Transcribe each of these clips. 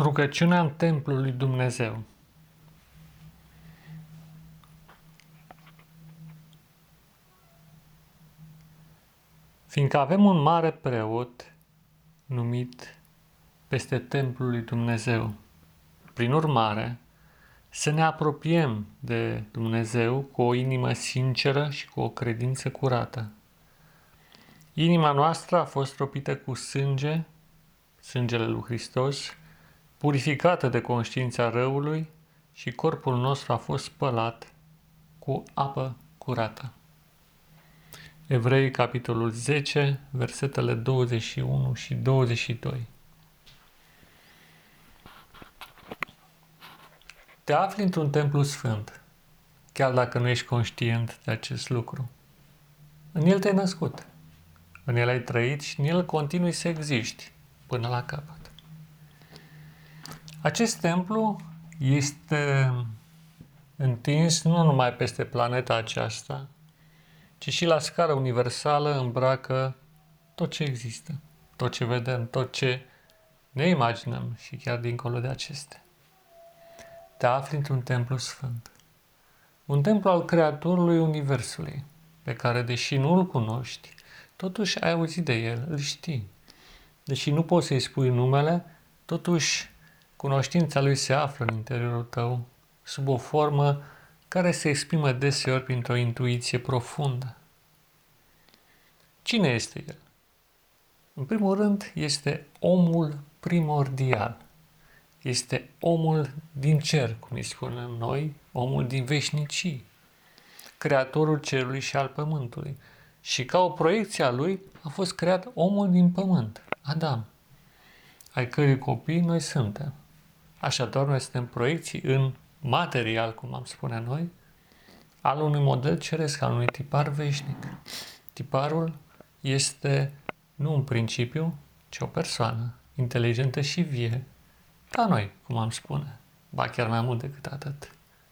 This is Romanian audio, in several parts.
Rugăciunea în templul lui Dumnezeu. Fiindcă avem un mare preot numit peste templul lui Dumnezeu. Prin urmare, să ne apropiem de Dumnezeu cu o inimă sinceră și cu o credință curată. Inima noastră a fost ropită cu sânge, sângele lui Hristos, purificată de conștiința răului și corpul nostru a fost spălat cu apă curată. Evrei, capitolul 10, versetele 21 și 22. Te afli într-un templu sfânt, chiar dacă nu ești conștient de acest lucru. În el te-ai născut, în el ai trăit și în el continui să existi până la capăt. Acest templu este întins nu numai peste planeta aceasta, ci și la scară universală îmbracă tot ce există, tot ce vedem, tot ce ne imaginăm și chiar dincolo de acestea. Te afli într-un templu sfânt. Un templu al Creatorului Universului, pe care, deși nu îl cunoști, totuși ai auzit de el, îl știi. Deși nu poți să-i spui numele, totuși Cunoștința lui se află în interiorul tău, sub o formă care se exprimă deseori printr-o intuiție profundă. Cine este el? În primul rând, este omul primordial. Este omul din cer, cum îi spunem noi, omul din veșnicii, creatorul cerului și al pământului. Și ca o proiecție a lui a fost creat omul din pământ, Adam, ai cărui copii noi suntem. Așadar, noi suntem proiecții în material, cum am spune noi, al unui model ceresc, al unui tipar veșnic. Tiparul este nu un principiu, ci o persoană inteligentă și vie, ca noi, cum am spune, ba chiar mai mult decât atât.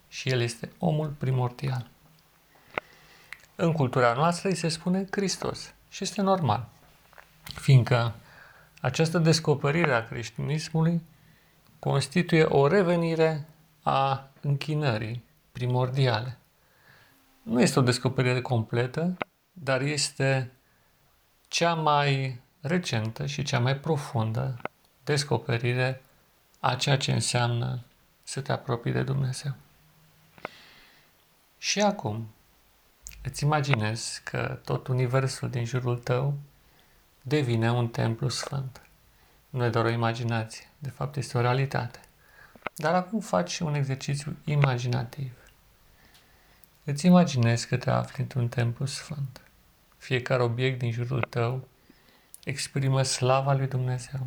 Și el este omul primordial. În cultura noastră îi se spune Hristos și este normal, fiindcă această descoperire a creștinismului constituie o revenire a închinării primordiale. Nu este o descoperire completă, dar este cea mai recentă și cea mai profundă descoperire a ceea ce înseamnă să te apropii de Dumnezeu. Și acum, îți imaginezi că tot universul din jurul tău devine un templu sfânt. Nu e doar o imaginație, de fapt este o realitate. Dar acum faci un exercițiu imaginativ. Îți imaginezi că te afli într-un templu sfânt. Fiecare obiect din jurul tău exprimă slava lui Dumnezeu.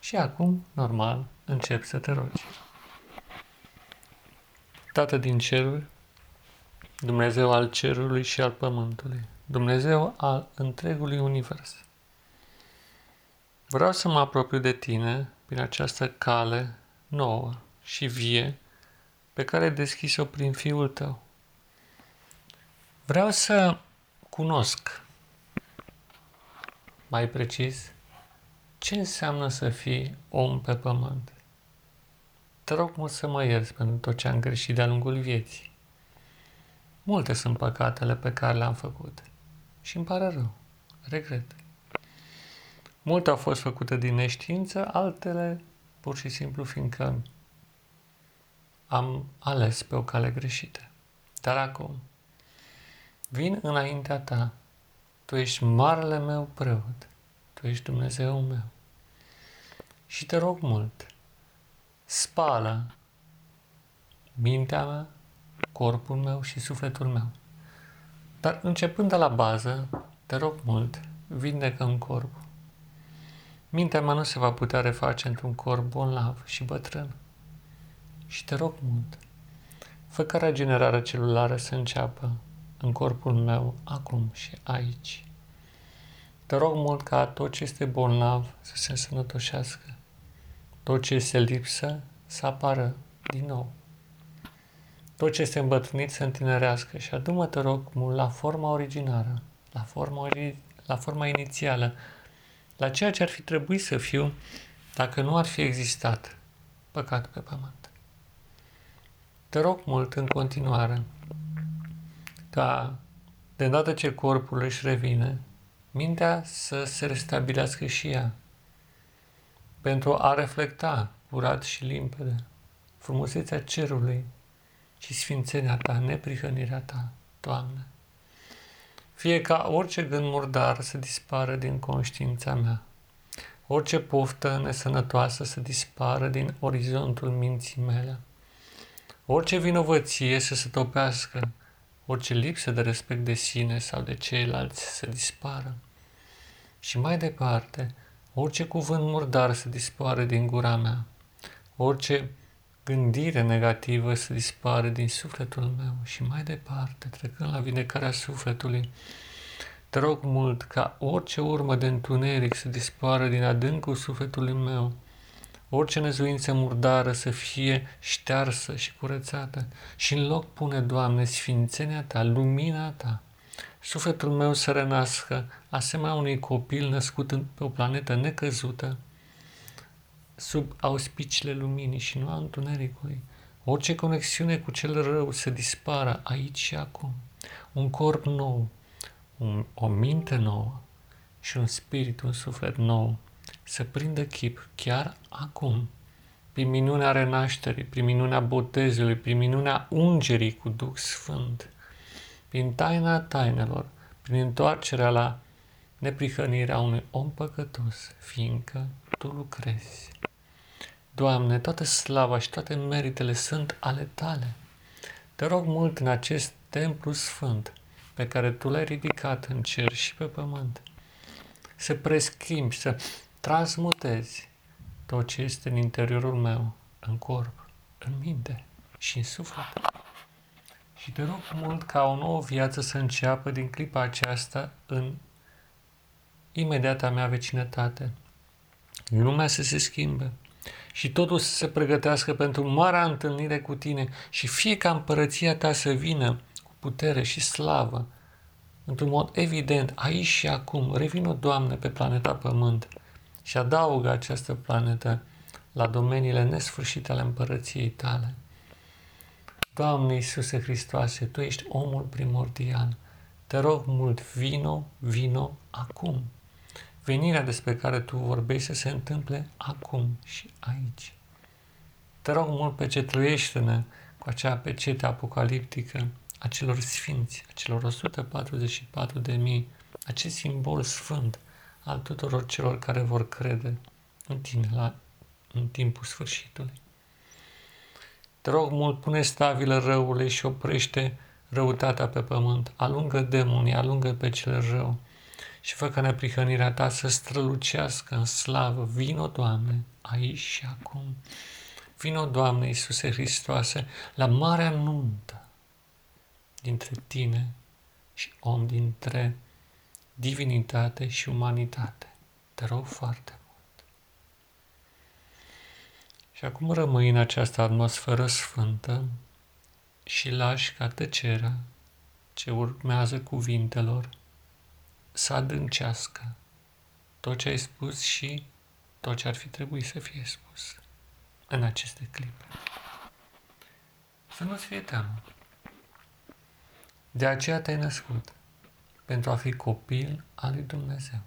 Și acum, normal, începi să te rogi. Tată din ceruri, Dumnezeu al cerului și al pământului, Dumnezeu al întregului univers. Vreau să mă apropiu de tine prin această cale nouă și vie pe care ai deschis-o prin Fiul tău. Vreau să cunosc mai precis ce înseamnă să fii om pe pământ. Te rog mult să mă ierți pentru tot ce am greșit de-a lungul vieții. Multe sunt păcatele pe care le-am făcut și îmi pare rău, regret. Multe au fost făcute din neștiință, altele pur și simplu fiindcă am ales pe o cale greșită. Dar acum, vin înaintea ta, tu ești marele meu preot, tu ești Dumnezeu meu. Și te rog mult, spală mintea mea, corpul meu și sufletul meu. Dar începând de la bază, te rog mult, vindecă în corpul. Mintea mea nu se va putea reface într-un corp bolnav și bătrân. Și te rog mult, fă ca regenerarea celulară să înceapă în corpul meu acum și aici. Te rog mult ca tot ce este bolnav să se însănătoșească, tot ce este lipsă să apară din nou. Tot ce este îmbătrânit să întinerească și adu-mă, te rog mult, la forma originară, la forma, la forma inițială, la ceea ce ar fi trebuit să fiu dacă nu ar fi existat păcat pe pământ. Te rog mult în continuare ca de îndată ce corpul își revine, mintea să se restabilească și ea, pentru a reflecta curat și limpede frumusețea cerului și sfințenia ta, neprihănirea ta, Doamne. Fie ca orice gând murdar să dispară din conștiința mea, orice poftă nesănătoasă să dispară din orizontul minții mele, orice vinovăție să se topească, orice lipsă de respect de sine sau de ceilalți să dispară. Și mai departe, orice cuvânt murdar să dispară din gura mea, orice gândire negativă să dispară din sufletul meu. Și mai departe, trecând la vindecarea sufletului, te rog mult ca orice urmă de întuneric să dispară din adâncul sufletului meu, orice nezuință murdară să fie ștearsă și curățată. Și în loc pune, Doamne, sfințenia Ta, lumina Ta, sufletul meu să renască asemenea unui copil născut pe o planetă necăzută, sub auspiciile luminii și nu a întunericului. Orice conexiune cu cel rău să dispară aici și acum. Un corp nou, un, o minte nouă și un spirit, un suflet nou să prindă chip chiar acum, prin minunea renașterii, prin minunea botezului, prin minunea ungerii cu Duh Sfânt, prin taina tainelor, prin întoarcerea la neprihănirea unui om păcătos, fiindcă Tu lucrezi. Doamne, toată slava și toate meritele sunt ale Tale. Te rog mult în acest templu sfânt pe care Tu l-ai ridicat în cer și pe pământ, să preschimbi, să transmutezi tot ce este în interiorul meu, în corp, în minte și în suflet. Și te rog mult ca o nouă viață să înceapă din clipa aceasta în imediata mea vecinătate. Lumea să se schimbe și totul să se pregătească pentru marea întâlnire cu tine și fie ca împărăția ta să vină cu putere și slavă, într-un mod evident, aici și acum, revină, Doamne, pe planeta Pământ și adaugă această planetă la domeniile nesfârșite ale împărăției tale. Doamne Iisuse Hristoase, Tu ești omul primordial. Te rog mult, vino, vino acum. Venirea despre care Tu vorbești să se întâmple acum și aici. Te rog mult, pecetluiește-ne cu acea pecete apocaliptică a celor sfinți, a celor 144 de mii, acest simbol sfânt al tuturor celor care vor crede în tine la, în timpul sfârșitului. Te rog mult, pune stabilă răului și oprește răutatea pe pământ, alungă demonii, alungă pe cel rău și fă ca neprihănirea ta să strălucească în slavă. Vino, Doamne, aici și acum. Vino, Doamne Iisuse Hristoase, la marea nuntă dintre tine și om, dintre divinitate și umanitate. Te rog foarte mult. Și acum rămâi în această atmosferă sfântă și lași ca tăcerea ce urmează cuvintelor să adâncească tot ce ai spus și tot ce ar fi trebuit să fie spus în aceste clipe. Să nu-ți fie teamă. De aceea te-ai născut, pentru a fi copil al lui Dumnezeu.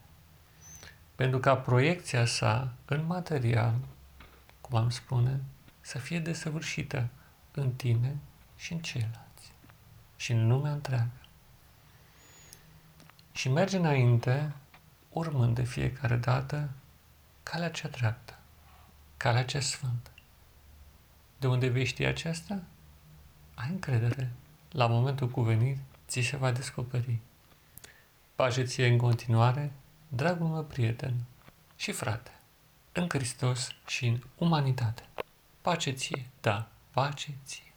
Pentru ca proiecția sa în material, cum am spune, să fie desăvârșită în tine și în ceilalți și în lumea întreagă. Și merge înainte, urmând de fiecare dată calea cea dreaptă, calea cea sfântă. De unde vei ști aceasta? Ai încredere la momentul cuvenit, ți se va descoperi. Pace ție în continuare, dragul meu prieten și frate, în Hristos și în umanitate. Pace ție, da, pace ție.